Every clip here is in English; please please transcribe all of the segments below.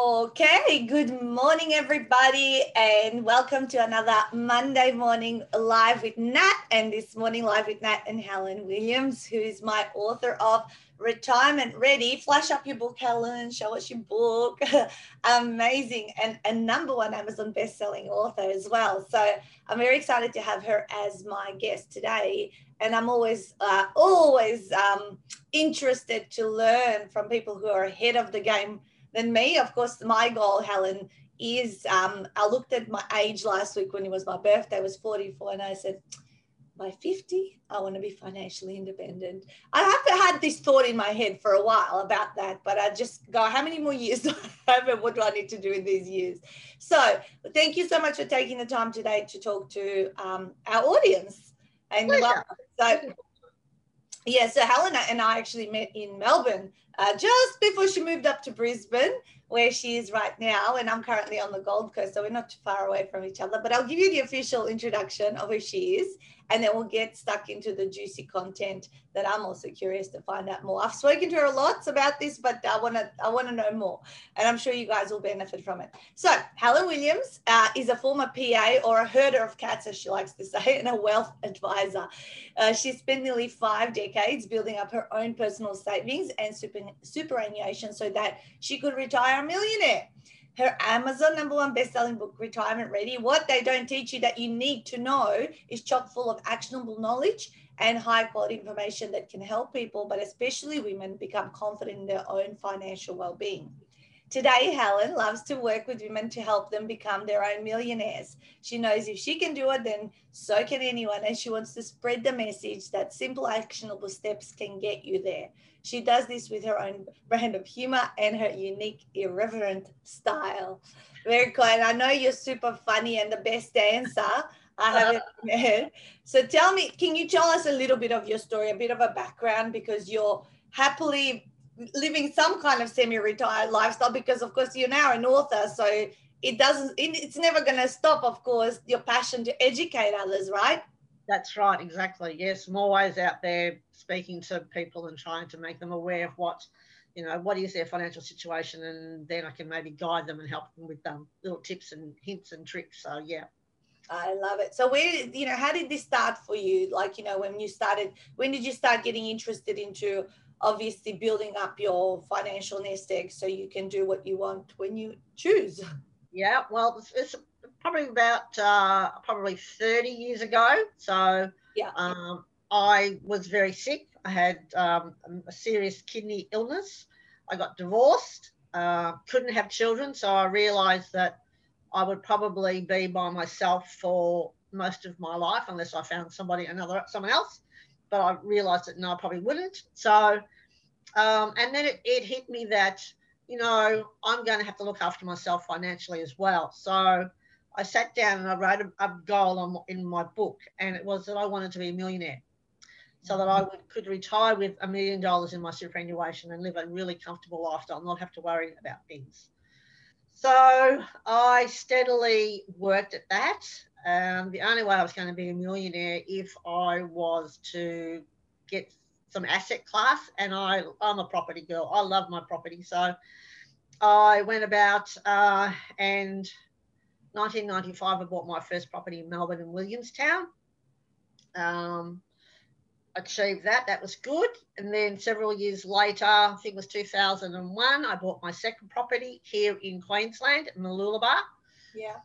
Okay, good morning, everybody, and welcome to another Monday morning live with Nat. And this morning, live with Nat and Helen Williams, who is my author of Retirement Ready. Flash up your book, Helen, show us your book. Amazing, and a number one Amazon best-selling author as well. So I'm very excited to have her as my guest today. And I'm always, uh, always um, interested to learn from people who are ahead of the game than me. Of course, my goal, Helen, is um, I looked at my age last week when it was my birthday, was 44, and I said, by 50, I want to be financially independent. I have had this thought in my head for a while about that, but I just go, how many more years do I have and what do I need to do in these years? So thank you so much for taking the time today to talk to um, our audience. And so yeah, so Helena and I actually met in Melbourne uh, just before she moved up to Brisbane, where she is right now. And I'm currently on the Gold Coast, so we're not too far away from each other. But I'll give you the official introduction of who she is and then we'll get stuck into the juicy content that I'm also curious to find out more. I've spoken to her lots about this, but I want to I want to know more, and I'm sure you guys will benefit from it. So Helen Williams uh, is a former PA or a herder of cats, as she likes to say, and a wealth advisor. Uh, she spent nearly five decades building up her own personal savings and super, superannuation so that she could retire a millionaire her Amazon number one best-selling book, Retirement Ready. What they don't teach you that you need to know is chock full of actionable knowledge and high quality information that can help people, but especially women, become confident in their own financial well-being. Today, Helen loves to work with women to help them become their own millionaires. She knows if she can do it, then so can anyone. And she wants to spread the message that simple, actionable steps can get you there. She does this with her own brand of humor and her unique, irreverent style. Very cool. And I know you're super funny and the best dancer. I haven't met. So tell me, can you tell us a little bit of your story, a bit of a background, because you're happily living some kind of semi-retired lifestyle because of course you're now an author so it doesn't it's never going to stop of course your passion to educate others right that's right exactly yes i'm always out there speaking to people and trying to make them aware of what you know what is their financial situation and then i can maybe guide them and help them with um, little tips and hints and tricks so yeah I love it. So where you know how did this start for you? Like you know when you started, when did you start getting interested into obviously building up your financial nest egg so you can do what you want when you choose. Yeah, well, it's probably about uh, probably 30 years ago. So yeah. Um, I was very sick. I had um, a serious kidney illness. I got divorced, uh, couldn't have children. So I realized that I would probably be by myself for most of my life unless I found somebody, another, someone else but I realized that no, I probably wouldn't. So, um, and then it, it hit me that, you know, I'm going to have to look after myself financially as well. So I sat down and I wrote a, a goal on, in my book, and it was that I wanted to be a millionaire so that I would, could retire with a million dollars in my superannuation and live a really comfortable lifestyle, not have to worry about things. So I steadily worked at that um, the only way I was going to be a millionaire if I was to get some asset class, and I, I'm a property girl. I love my property, so I went about uh, and 1995 I bought my first property in Melbourne in Williamstown. Um, achieved that. That was good. And then several years later, I think it was 2001, I bought my second property here in Queensland, in Mooloolaba. Yeah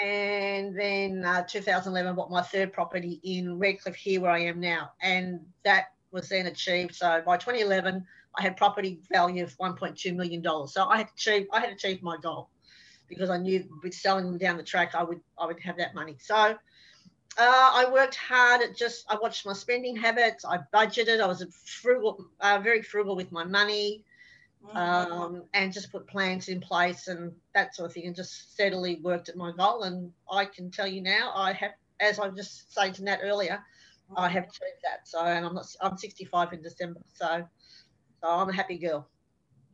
and then uh, 2011 I bought my third property in Redcliffe here where I am now and that was then achieved so by 2011 I had property value of 1.2 million dollars so I had achieved I had achieved my goal because I knew with selling them down the track I would I would have that money so uh, I worked hard at just I watched my spending habits I budgeted I was frugal uh, very frugal with my money um, and just put plans in place and that sort of thing, and just steadily worked at my goal. And I can tell you now, I have, as I was just saying to Nat earlier, I have achieved that. So, and I'm not, I'm 65 in December, so, so I'm a happy girl.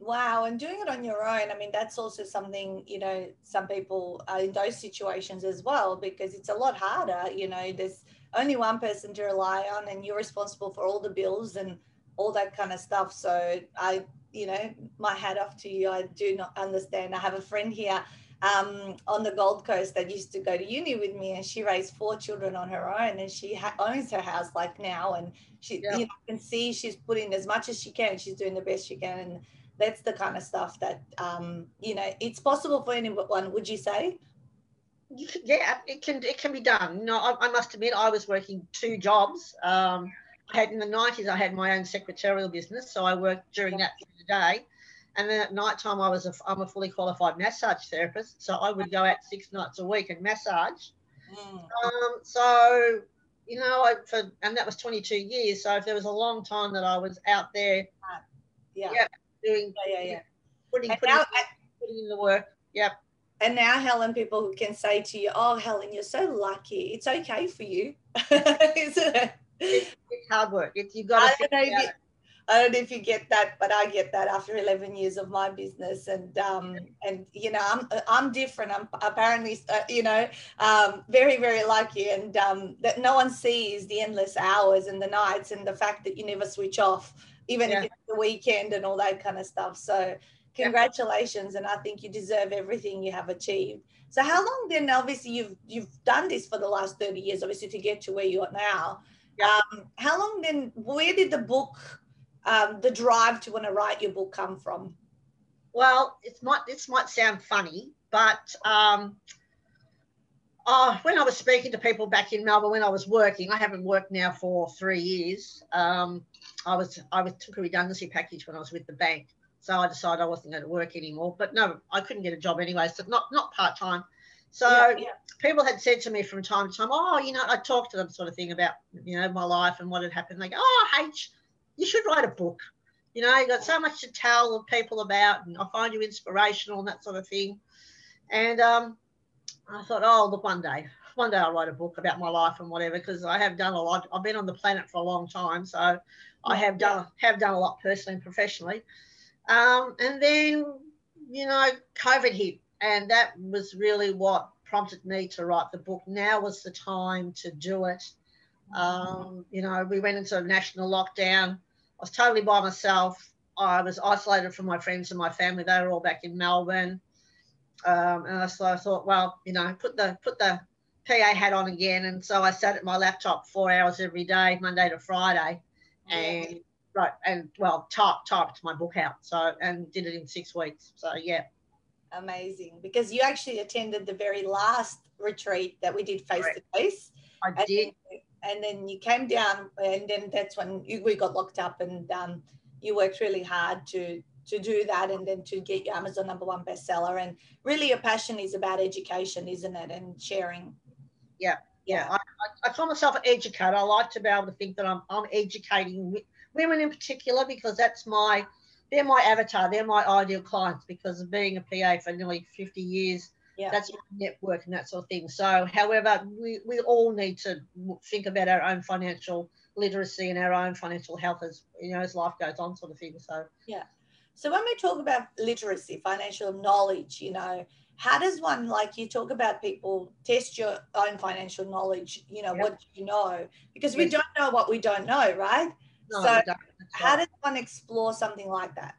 Wow, and doing it on your own, I mean, that's also something, you know, some people are in those situations as well because it's a lot harder. You know, there's only one person to rely on, and you're responsible for all the bills and all that kind of stuff. So I, you know, my hat off to you. I do not understand. I have a friend here um, on the Gold Coast that used to go to uni with me, and she raised four children on her own, and she ha- owns her house like now, and she yeah. you know, can see she's putting as much as she can. She's doing the best she can, and that's the kind of stuff that um, you know it's possible for anyone. Would you say? Yeah, it can it can be done. You know, I, I must admit, I was working two jobs. Um, I had in the nineties, I had my own secretarial business, so I worked during that day and then at night time, I was a, I'm a fully qualified massage therapist, so I would go out six nights a week and massage. Mm. Um, so you know, I, for and that was 22 years. So if there was a long time that I was out there, yeah, yeah doing, yeah, yeah, yeah. Putting, putting, now, putting in the work, yep. And now, Helen, people can say to you, "Oh, Helen, you're so lucky. It's okay for you, isn't it?" It's, it's hard work. It's you got to. I don't know if you get that, but I get that after 11 years of my business. And, um, and you know, I'm, I'm different. I'm apparently, uh, you know, um, very, very lucky. And um, that no one sees the endless hours and the nights and the fact that you never switch off, even yeah. if it's the weekend and all that kind of stuff. So congratulations. And I think you deserve everything you have achieved. So how long then, obviously you've, you've done this for the last 30 years, obviously to get to where you are now. Yeah. Um, how long then, where did the book um, the drive to want to write your book come from? Well, it might this might sound funny, but um, oh, when I was speaking to people back in Melbourne when I was working, I haven't worked now for three years. Um, I was I was took a redundancy package when I was with the bank, so I decided I wasn't going to work anymore. But no, I couldn't get a job anyway, so not not part time. So yeah, yeah. people had said to me from time to time, oh, you know, I talked to them sort of thing about you know my life and what had happened. They go, oh, H, you should write a book. You know, you've got so much to tell people about, and I find you inspirational and that sort of thing. And um, I thought, oh, look, one day, one day I'll write a book about my life and whatever, because I have done a lot. I've been on the planet for a long time, so I have done have done a lot personally and professionally. Um, and then, you know, COVID hit, and that was really what prompted me to write the book. Now was the time to do it. Um, you know, we went into a national lockdown. I was totally by myself. I was isolated from my friends and my family. They were all back in Melbourne. Um, and so I thought, well, you know, put the put the PA hat on again. And so I sat at my laptop four hours every day, Monday to Friday, and right and well typed typed my book out. So and did it in six weeks. So yeah. Amazing, because you actually attended the very last retreat that we did face to face. I did and then you came down and then that's when you, we got locked up and um, you worked really hard to to do that and then to get your amazon number one bestseller and really your passion is about education isn't it and sharing yeah yeah I, I, call myself an educator i like to be able to think that i'm, I'm educating women in particular because that's my they're my avatar they're my ideal clients because of being a pa for nearly 50 years yeah. that's network and that sort of thing. So, however, we, we all need to think about our own financial literacy and our own financial health as you know as life goes on, sort of thing. So, yeah. So when we talk about literacy, financial knowledge, you know, how does one like you talk about people test your own financial knowledge? You know, yep. what do you know? Because we don't know what we don't know, right? No, so, how does one explore something like that?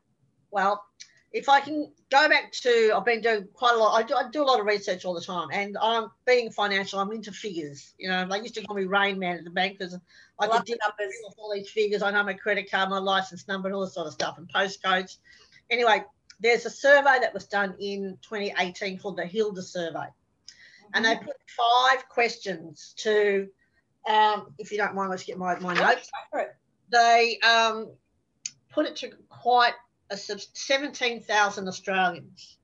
Well, if I can go back to, I've been doing quite a lot. I do, I do a lot of research all the time, and I'm being financial. I'm into figures. You know, they used to call me Rain Man at the bank because I could numbers all these figures. I know my credit card, my license number, and all this sort of stuff, and postcodes. Anyway, there's a survey that was done in 2018 called the Hilda Survey, mm-hmm. and they put five questions to. Um, if you don't mind, let's get my, my notes. They um, put it to quite 17,000 Australians.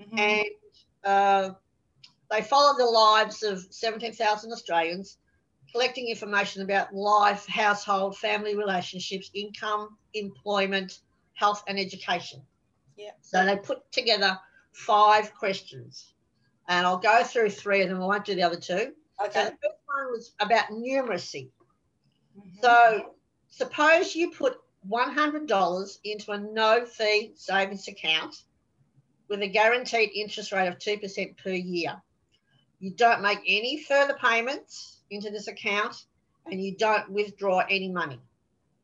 Mm-hmm. And uh, they follow the lives of 17,000 Australians, collecting information about life, household, family relationships, income, employment, health, and education. Yeah. So they put together five questions. And I'll go through three of them. I won't do the other two. Okay. So the first one was about numeracy. Mm-hmm. So suppose you put $100 into a no fee savings account with a guaranteed interest rate of 2% per year. You don't make any further payments into this account and you don't withdraw any money.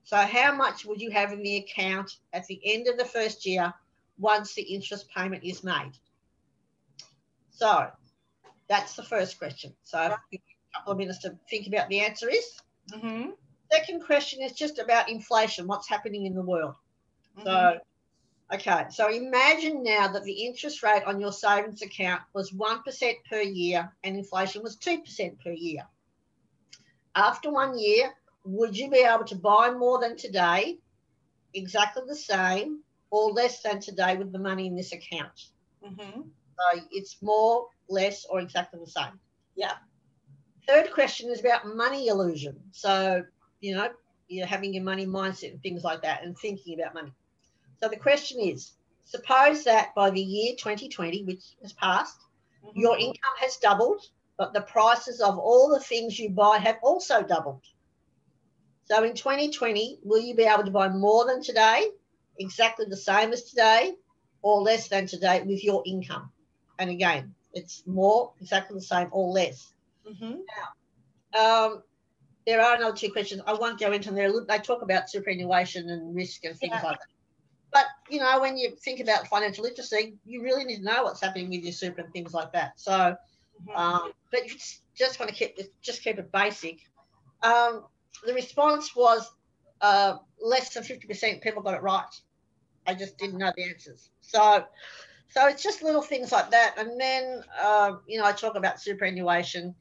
So, how much would you have in the account at the end of the first year once the interest payment is made? So, that's the first question. So, a couple of minutes to think about the answer is. Mm-hmm. Second question is just about inflation, what's happening in the world. Mm-hmm. So, okay, so imagine now that the interest rate on your savings account was 1% per year and inflation was 2% per year. After one year, would you be able to buy more than today, exactly the same, or less than today with the money in this account? Mm-hmm. So it's more, less, or exactly the same. Yeah. Third question is about money illusion. So, you know, you're having your money mindset and things like that and thinking about money. So the question is suppose that by the year 2020, which has passed, mm-hmm. your income has doubled, but the prices of all the things you buy have also doubled. So in 2020, will you be able to buy more than today, exactly the same as today, or less than today with your income? And again, it's more, exactly the same, or less. Mm-hmm. Now, um, there are another two questions. I won't go into them. They talk about superannuation and risk and things yeah. like that. But you know, when you think about financial literacy, you really need to know what's happening with your super and things like that. So, mm-hmm. um, but you just want to keep it, just keep it basic. Um, the response was uh, less than fifty percent people got it right. I just didn't know the answers. So, so it's just little things like that. And then, uh, you know, I talk about superannuation,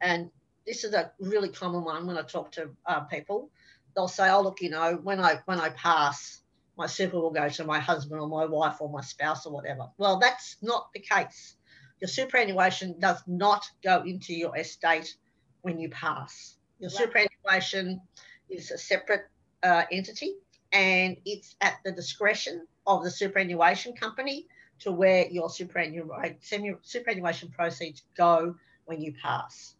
and this is a really common one when I talk to uh, people. They'll say, "Oh, look, you know, when I when I pass, my super will go to my husband or my wife or my spouse or whatever." Well, that's not the case. Your superannuation does not go into your estate when you pass. Your right. superannuation is a separate uh, entity, and it's at the discretion of the superannuation company to where your superannuation, superannuation proceeds go when you pass.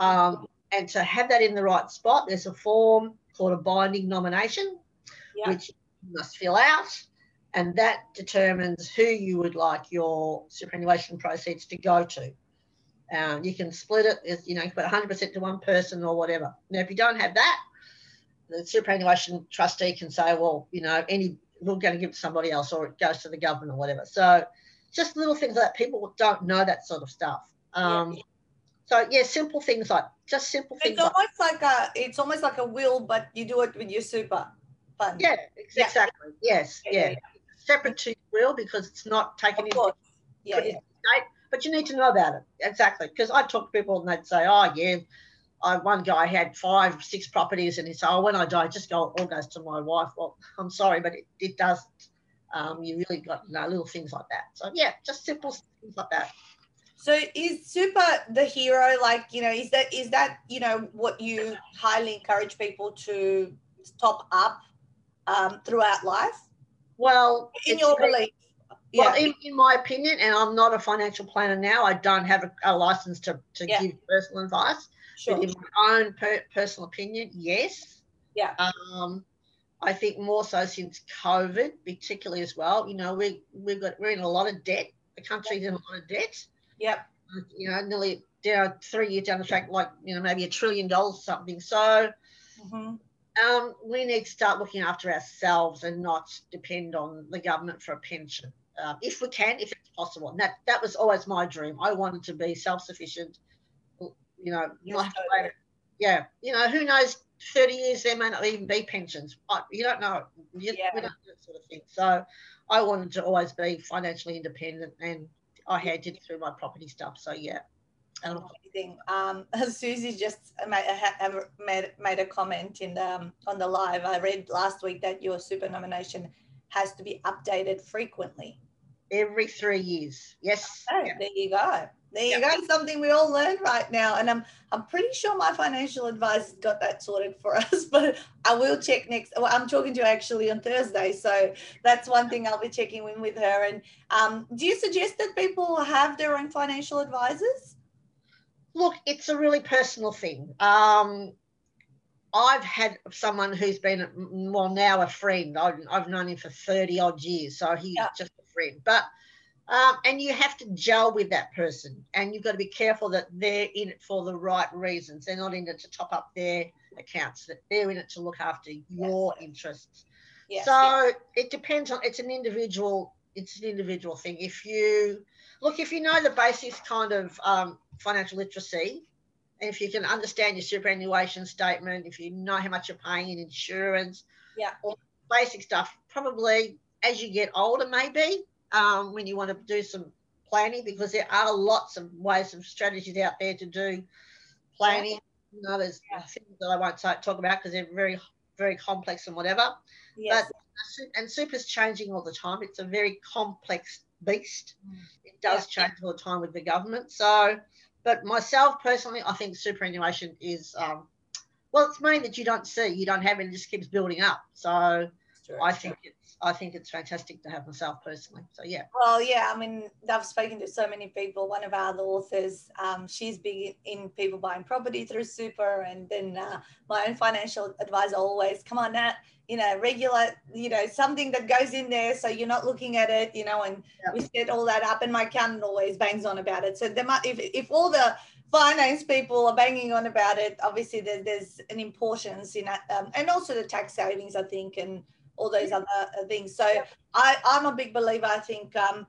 Um, and to have that in the right spot, there's a form called a binding nomination, which you must fill out, and that determines who you would like your superannuation proceeds to go to. Um, you can split it, you know, you put 100% to one person or whatever. Now, if you don't have that, the superannuation trustee can say, well, you know, any we're going to give it to somebody else or it goes to the government or whatever. So just little things like that. People don't know that sort of stuff. Um, yeah. So yeah, simple things like just simple things. It's almost like, like, a it's almost like a will, but you do it with your super fund. Yeah, exactly. Yeah. Yes, yeah. yeah. Separate to will because it's not taken into yeah, yeah. but you need to know about it exactly because I talk to people and they'd say, "Oh yeah, I, one guy had five, six properties, and he said, "Oh, when I die, just go all goes to my wife." Well, I'm sorry, but it, it doesn't. Um, you really got you know little things like that. So yeah, just simple things like that. So is super the hero? Like you know, is that is that you know what you highly encourage people to top up um, throughout life? Well, in your belief. Well, in, in, my opinion, and I'm not a financial planner now, I don't have a, a license to, to yeah. give personal advice. Sure. But in my own per, personal opinion, yes. Yeah. Um, I think more so since COVID, particularly as well. You know, we we've got we're in a lot of debt. The country's in a lot of debt. Yep. You know, nearly down three years down the track, like you know, maybe a trillion dollars or something. So mm-hmm. um, we need to start looking after ourselves and not depend on the government for a pension. Uh, if we can, if it's possible. And that that was always my dream. I wanted to be self-sufficient. You know, not have to wait. Yeah, you know, who knows? Thirty years there may not even be pensions. You don't know. You, yeah. We don't know that sort of thing. So, I wanted to always be financially independent and I had it through my property stuff. So yeah. Amazing. Um, Susie just made, made, made a comment in the, um, on the live. I read last week that your super nomination has to be updated frequently. Every three years. Yes. Yeah. There you go. There you go. Something we all learn right now. And I'm I'm pretty sure my financial advisor got that sorted for us, but I will check next. Well, I'm talking to her actually on Thursday. So that's one thing I'll be checking in with her. And um, do you suggest that people have their own financial advisors? Look, it's a really personal thing. Um, I've had someone who's been, well, now a friend. I've, I've known him for 30 odd years. So he's yeah. just a friend. But Um, and you have to gel with that person, and you've got to be careful that they're in it for the right reasons. They're not in it to top up their accounts; that they're in it to look after your yes. interests. Yes. So it depends on. It's an individual. It's an individual thing. If you look, if you know the basics, kind of um, financial literacy, and if you can understand your superannuation statement, if you know how much you're paying in insurance, yeah, all basic stuff, probably as you get older, maybe um, when you want to do some planning because there are lots of ways of strategies out there to do planning. You know, there's yeah. things that I won't talk about because they're very, very complex and whatever. Yes. But and super's changing all the time. It's a very complex beast. Mm. It does yeah. change all the time with the government. So, but myself personally, I think superannuation is um, well, it's money that you don't see, you don't have, it, it just keeps building up. So, I think it's I think it's fantastic to have myself personally. So yeah. Well, yeah. I mean, I've spoken to so many people. One of our authors, um, she's big in people buying property through super, and then uh, my own financial advisor always, come on, Nat, you know, regular, you know, something that goes in there, so you're not looking at it, you know, and yep. we set all that up. And my accountant always bangs on about it. So there might, if if all the finance people are banging on about it, obviously there, there's an importance in that, um, and also the tax savings, I think, and all those other uh, things. So I, I'm a big believer. I think um,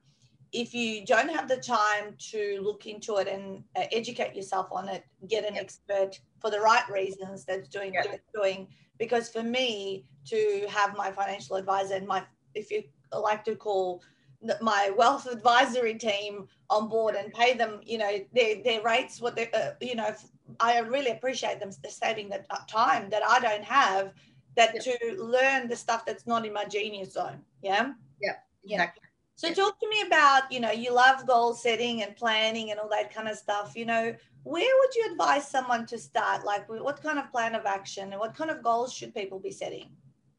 if you don't have the time to look into it and uh, educate yourself on it, get an yep. expert for the right reasons that's doing yep. what it's doing. Because for me to have my financial advisor and my, if you like to call my wealth advisory team on board and pay them, you know, their, their rates, what they, uh, you know, I really appreciate them saving the time that I don't have that to learn the stuff that's not in my genius zone. Yeah. Yeah. Exactly. So talk to me about, you know, you love goal setting and planning and all that kind of stuff. You know, where would you advise someone to start? Like what kind of plan of action and what kind of goals should people be setting?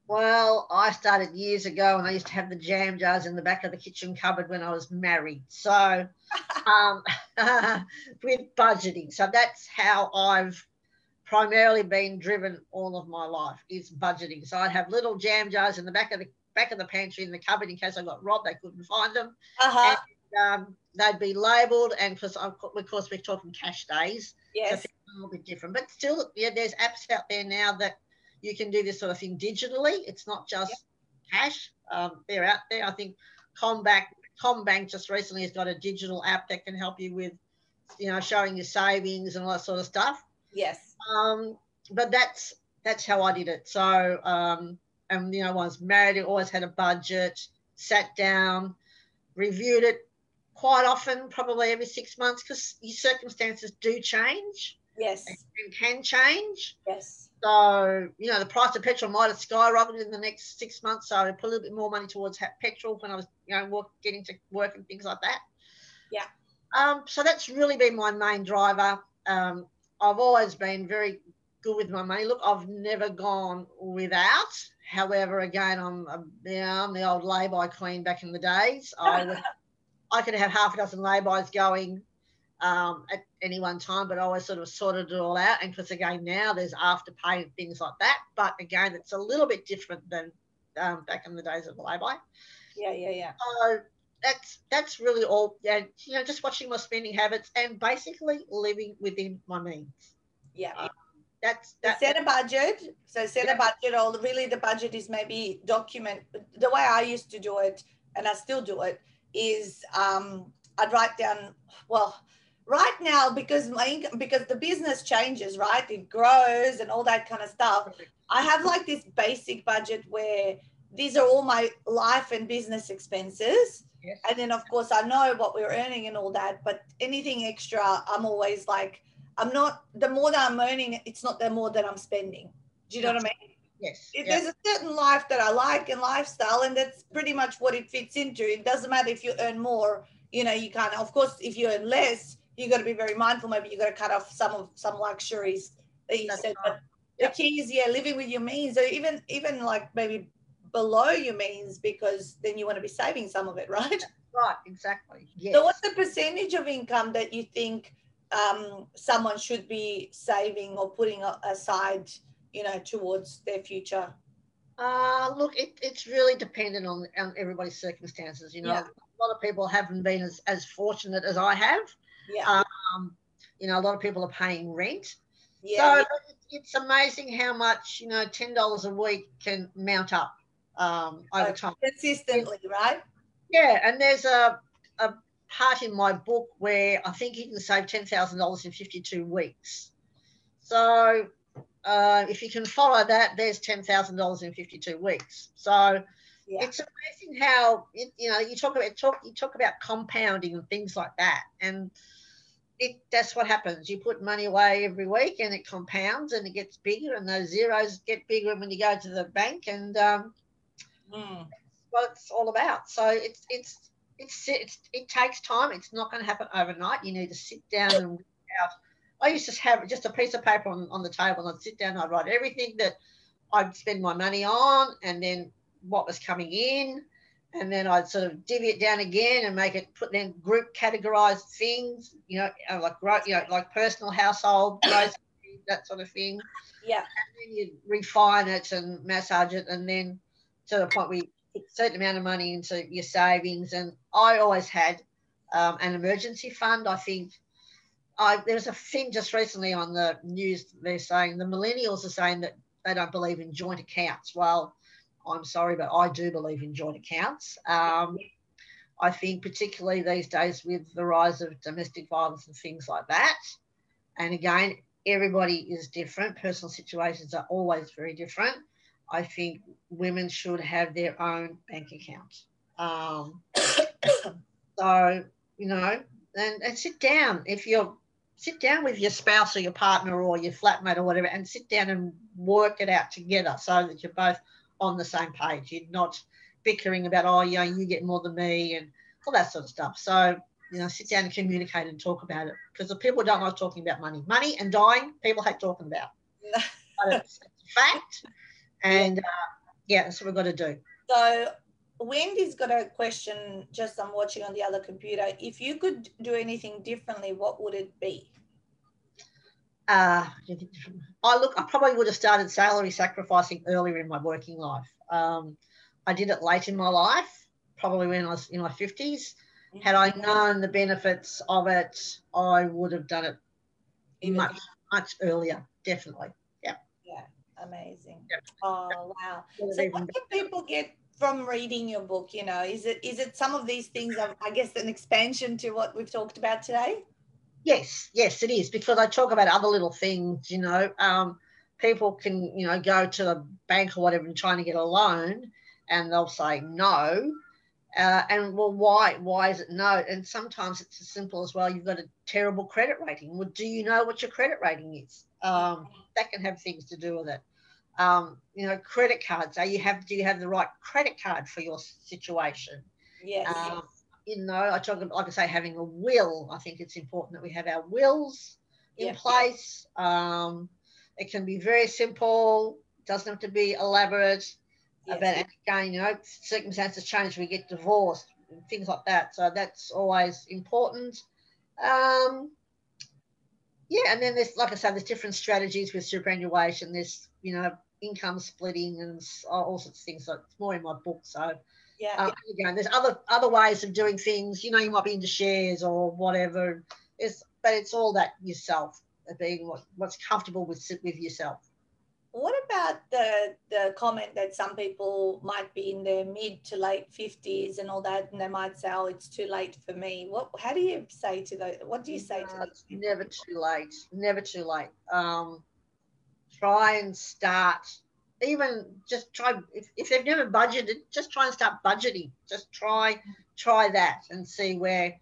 Well, I started years ago and I used to have the jam jars in the back of the kitchen cupboard when I was married. So um, with budgeting. So that's how I've primarily been driven all of my life is budgeting. So I'd have little jam jars in the back of the back of the pantry in the cupboard in case I got robbed, they couldn't find them. Uh-huh. And, um, they'd be labelled, and because of course we're talking cash days, yes, so a little bit different. But still, yeah, there's apps out there now that you can do this sort of thing digitally. It's not just yep. cash. Um, they're out there. I think CommBank CommBank just recently has got a digital app that can help you with, you know, showing your savings and all that sort of stuff. Yes. Um, but that's that's how I did it. So, um, and you know, I was married, I always had a budget, sat down, reviewed it quite often, probably every six months, because your circumstances do change. Yes. And can change. Yes. So, you know, the price of petrol might have skyrocketed in the next six months. So I put a little bit more money towards petrol when I was, you know, work, getting to work and things like that. Yeah. Um, so that's really been my main driver. Um, I've always been very good with my money. Look, I've never gone without. However, again, I'm, yeah, I'm the old lay-by queen back in the days. I, would, I could have half a dozen lay-bys going um, at any one time, but I always sort of sorted it all out. And because again, now there's afterpay and things like that. But again, it's a little bit different than um, back in the days of the lay-by. Yeah, yeah, yeah. So that's that's really all. Yeah, you know, just watching my spending habits and basically living within my means. Yeah. Um, that's that. Set a budget. So set yeah. a budget. Or really, the budget is maybe document. The way I used to do it, and I still do it, is um, I'd write down. Well, right now because my income, because the business changes, right? It grows and all that kind of stuff. I have like this basic budget where these are all my life and business expenses Yes. And then, of course, I know what we're earning and all that, but anything extra, I'm always like, I'm not, the more that I'm earning, it's not the more that I'm spending. Do you know what I mean? Yes. If There's a certain life that I like and lifestyle, and that's pretty much what it fits into. It doesn't matter if you earn more, you know, you can't, of course, if you earn less, you got to be very mindful. Maybe you got to cut off some of some luxuries that you that's said. Right. But the key is, yeah, living with your means, or even, even like maybe below your means because then you want to be saving some of it, right? Right, exactly. Yes. So, what's the percentage of income that you think um, someone should be saving or putting aside, you know, towards their future? Uh, look, it, it's really dependent on, on everybody's circumstances. You know, yeah. a lot of people haven't been as, as fortunate as I have. Yeah. Um, you know, a lot of people are paying rent. Yeah. So it's amazing how much, you know, $10 a week can mount up um, over time. Consistently, right? Yeah. And there's a, a part in my book where I think you can save $10,000 in 52 weeks. So uh, if you can follow that, there's $10,000 in 52 weeks. So yeah. it's amazing how, it, you know, you talk about, talk, you talk about compounding and things like that. And, it, that's what happens. You put money away every week and it compounds and it gets bigger and those zeros get bigger when you go to the bank and um, mm. what it's all about. So it's it's it's, it's it takes time. It's not going to happen overnight. You need to sit down and out. I used to have just a piece of paper on, on the table and I'd sit down and I'd write everything that I'd spend my money on and then what was coming in and then I'd sort of divvy it down again and make it put then group categorized things, you know, uh, like you know, like personal household, that sort of thing. Yeah. And then you refine it and massage it, and then to the point where you put a certain amount of money into your savings. And I always had um, an emergency fund. I think I there was a thing just recently on the news. They're saying the millennials are saying that they don't believe in joint accounts. Well I'm sorry, but I do believe in joint accounts. Um, I think, particularly these days with the rise of domestic violence and things like that. And again, everybody is different. Personal situations are always very different. I think women should have their own bank account. Um, so, you know, and, and sit down. If you're sit down with your spouse or your partner or your flatmate or whatever and sit down and work it out together so that you're both on the same page. You're not bickering about, oh, you know, you get more than me and all that sort of stuff. So, you know, sit down and communicate and talk about it because the people don't like talking about money. Money and dying, people hate talking about. but it's, it's a fact. And uh, yeah, that's what we've got to do. So, Wendy's got a question just I'm watching on the other computer. If you could do anything differently, what would it be? uh, I look, I probably would have started salary sacrificing earlier in my working life. Um, I did it late in my life, probably when I was in my 50s. Had I known the benefits of it, I would have done it much, much earlier, definitely. Yeah. Yeah, amazing. Yeah. Oh, wow. So, what can people get from reading your book? You know, is it is it some of these things? I guess an expansion to what we've talked about today. Yes, yes, it is because I talk about other little things. You know, um, people can you know go to the bank or whatever and trying to get a loan, and they'll say no. Uh, and well, why? Why is it no? And sometimes it's as simple as well. You've got a terrible credit rating. Well, do you know what your credit rating is? Um, that can have things to do with it. Um, you know, credit cards. Are you have? Do you have the right credit card for your situation? Yes. Um, you know, I talk like I say, having a will. I think it's important that we have our wills in yeah. place. Um, it can be very simple, doesn't have to be elaborate. Yes. But again, you know, circumstances change, we get divorced, things like that. So that's always important. Um, yeah, and then there's, like I said, there's different strategies with superannuation. There's, you know, income splitting and all sorts of things. So it's more in my book. So yeah. Um, again, there's other other ways of doing things. You know, you might be into shares or whatever. It's but it's all that yourself, being what, what's comfortable with with yourself. What about the the comment that some people might be in their mid to late fifties and all that, and they might say, "Oh, it's too late for me." What? How do you say to those? What do you say to those? Never too late. Never too late. Um, try and start even just try if, if they've never budgeted just try and start budgeting just try try that and see where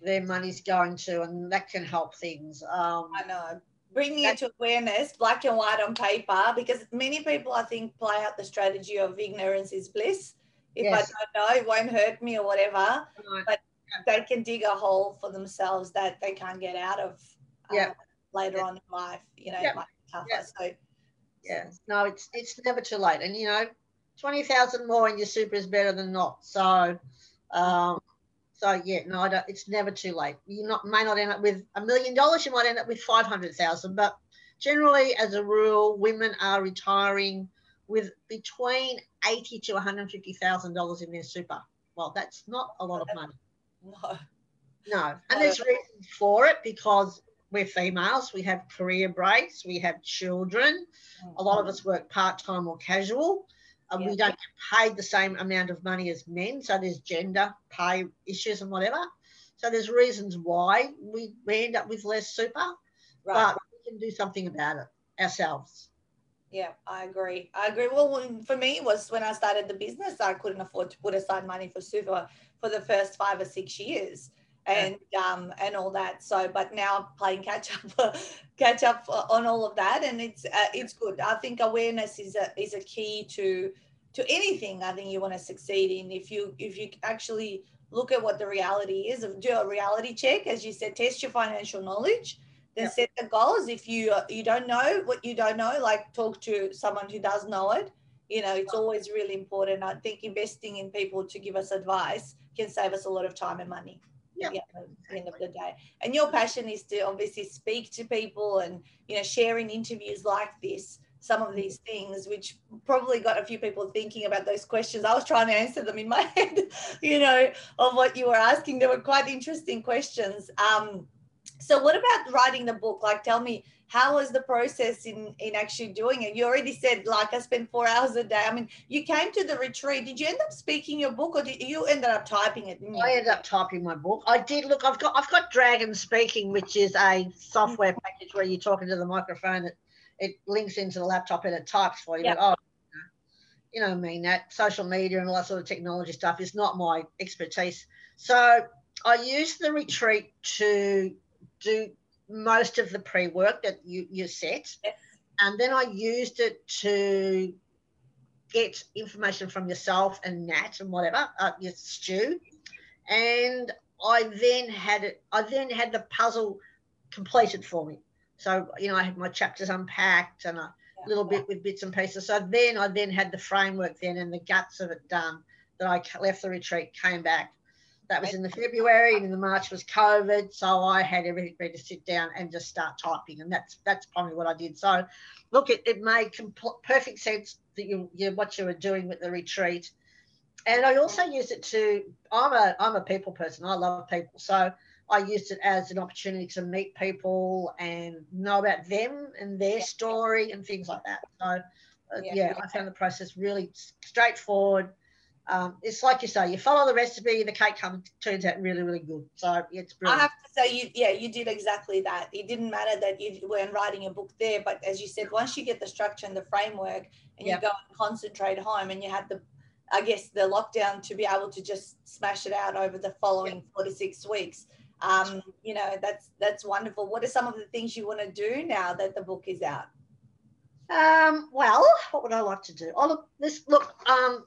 their money's going to and that can help things um, i know bringing it to awareness black and white on paper because many people i think play out the strategy of ignorance is bliss if yes. i don't know it won't hurt me or whatever but they can dig a hole for themselves that they can't get out of uh, yeah. later on in life you know it might be tougher so yeah. No, it's it's never too late. And you know, twenty thousand more in your super is better than not. So, um, so yeah, no, I don't, it's never too late. You not may not end up with a million dollars. You might end up with five hundred thousand. But generally, as a rule, women are retiring with between eighty to one hundred fifty thousand dollars in their super. well, that's not a lot of money. No. No. And there's reasons for it because we're females, we have career breaks, we have children. Mm. A lot of us work part time or casual. Yeah. We don't get paid the same amount of money as men. So there's gender pay issues and whatever. So there's reasons why we, we end up with less super, right. but we can do something about it ourselves. Yeah, I agree. I agree. Well, for me, it was when I started the business, I couldn't afford to put aside money for super for the first five or six years and um and all that. So but now playing catch up catch up on all of that and it's uh, it's good. I think awareness is a is a key to to anything i think you want to succeed in. If you if you actually look at what the reality is do a reality check as you said test your financial knowledge then yep. set the goals. If you you don't know what you don't know like talk to someone who does know it. You know it's always really important. I think investing in people to give us advice can save us a lot of time and money yeah. the end of the day. And your passion is to obviously speak to people and you know sharing interviews like this, some of these things, which probably got a few people thinking about those questions. I was trying to answer them in my head, you know, of what you were asking. They were quite interesting questions. Um, so what about writing the book? Like tell me how was the process in in actually doing it? You already said like i spent four hours a day. I mean you came to the retreat. Did you end up speaking your book or did you ended up typing it i ended up typing my book. I did. Look i've got i've got dragon speaking which is a software mm-hmm. package where you're talking to the microphone. It, it links into the laptop and it types for you. Yep. but oh you know, I mean? That social media and all that sort of technology stuff is not my expertise. So I used the retreat to do most of the pre-work that you, you set. And then I used it to get information from yourself and Nat and whatever, uh, your Stu. And I then had it, I then had the puzzle completed for me. So, you know, I had my chapters unpacked and a little bit with bits and pieces. So then I then had the framework then and the guts of it done that I left the retreat, came back, that was in the February, and in the March was COVID, so I had everything ready to sit down and just start typing, and that's that's probably what I did. So, look, it, it made compl- perfect sense that you, you what you were doing with the retreat, and I also used it to. I'm a I'm a people person. I love people, so I used it as an opportunity to meet people and know about them and their story and things like that. So, uh, yeah, yeah, I found the process really straightforward um, it's like you say, you follow the recipe, the cake comes turns out really, really good. So it's brilliant. I have to say, you yeah, you did exactly that. It didn't matter that you weren't writing a book there, but as you said, once you get the structure and the framework, and yep. you go and concentrate home, and you had the, I guess, the lockdown to be able to just smash it out over the following yep. four to six weeks. Um, you know, that's that's wonderful. What are some of the things you want to do now that the book is out? Um, well, what would I like to do? Oh, look, this look. Um,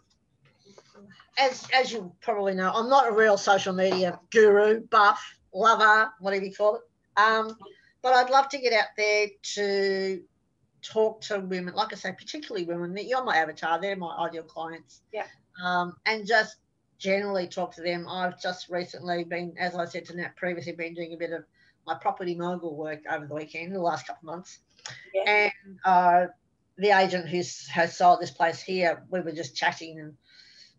as as you probably know, I'm not a real social media guru, buff, lover, whatever you call it. Um, but I'd love to get out there to talk to women, like I say, particularly women. You're my avatar; they're my ideal clients. Yeah. Um, and just generally talk to them. I've just recently been, as I said to Nat previously, been doing a bit of my property mogul work over the weekend, the last couple of months. Yeah. And uh, the agent who has sold this place here, we were just chatting and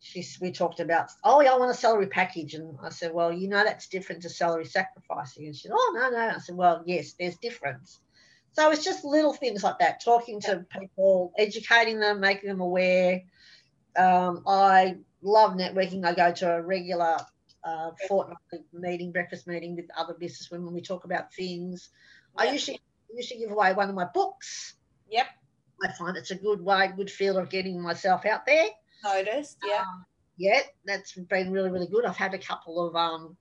she's we talked about oh yeah I want a salary package. And I said well you know that's different to salary sacrificing. And she said oh no no. I said well yes there's difference. So it's just little things like that talking to people educating them making them aware. Um, I love networking. I go to a regular uh, fortnightly meeting breakfast meeting with other business women. We talk about things. Yep. I usually usually give away one of my books. Yep. I find it's a good way good feel of getting myself out there noticed. Yeah. Um, yeah, that's been really, really good. I've had a couple of um,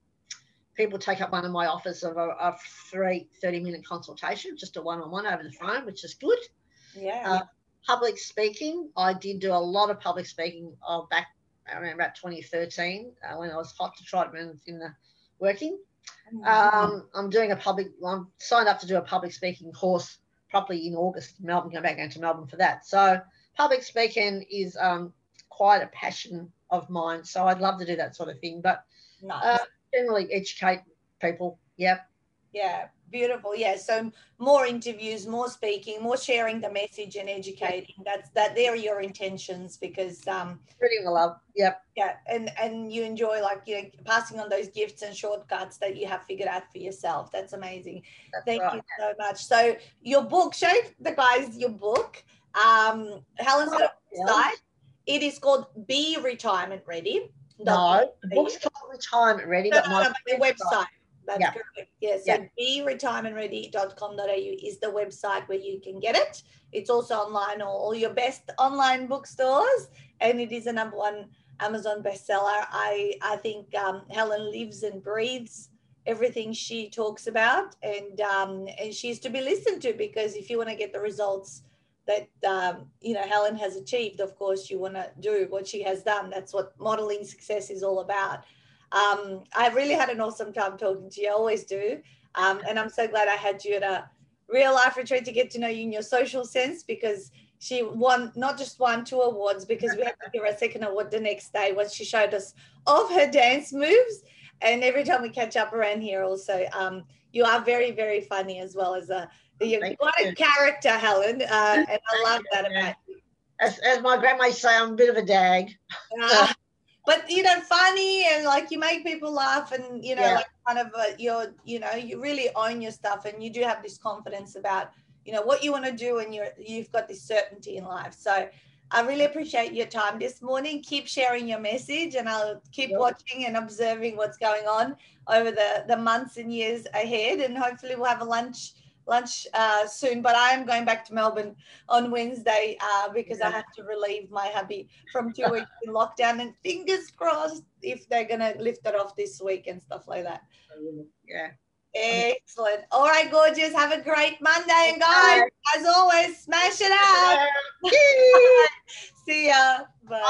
people take up one of my offers of a, a free 30 minute consultation, just a one on one over the phone, which is good. Yeah. Uh, public speaking, I did do a lot of public speaking uh, back around about 2013 uh, when I was hot to try trot in the working. Um, I'm doing a public, I'm signed up to do a public speaking course probably in August, Melbourne, going back going to Melbourne for that. So public speaking is um, quite a passion of mine. So I'd love to do that sort of thing. But nice. uh, generally educate people. Yeah. Yeah, beautiful. Yeah, so more interviews, more speaking, more sharing the message and educating. That's that. There are your intentions because um, spreading the love. Yep. Yeah, and and you enjoy like you know passing on those gifts and shortcuts that you have figured out for yourself. That's amazing. That's Thank right. you so much. So your book, show the guys your book. Um, Helen's got a website. It is called Be Retirement Ready. No, the book's called Retirement Ready. No, no, no, the website. That's yeah. correct. Yeah. So yeah. beretirementready.com.au is the website where you can get it. It's also online or all your best online bookstores, and it is a number one Amazon bestseller. I I think um, Helen lives and breathes everything she talks about, and um, and she's to be listened to because if you want to get the results that um, you know Helen has achieved, of course you want to do what she has done. That's what modeling success is all about. Um, I really had an awesome time talking to you. I always do. Um, and I'm so glad I had you at a real life retreat to get to know you in your social sense because she won not just won two awards because we had to give her a second award the next day when she showed us of her dance moves. And every time we catch up around here, also, um, you are very, very funny as well as a you're quite a character, Helen, uh, and I love that about you. As, as my grandma say, I'm a bit of a dag. Uh, but you know funny and like you make people laugh and you know yeah. like kind of a, you're you know you really own your stuff and you do have this confidence about you know what you want to do and you're you've got this certainty in life so I really appreciate your time this morning. Keep sharing your message, and I'll keep yep. watching and observing what's going on over the, the months and years ahead. And hopefully, we'll have a lunch lunch uh, soon, but I am going back to Melbourne on Wednesday uh, because yeah. I have to relieve my hubby from two weeks in lockdown. And fingers crossed if they're going to lift it off this week and stuff like that. Yeah. Excellent. All right, gorgeous. Have a great Monday. And guys, as always, smash it out. See ya. Bye.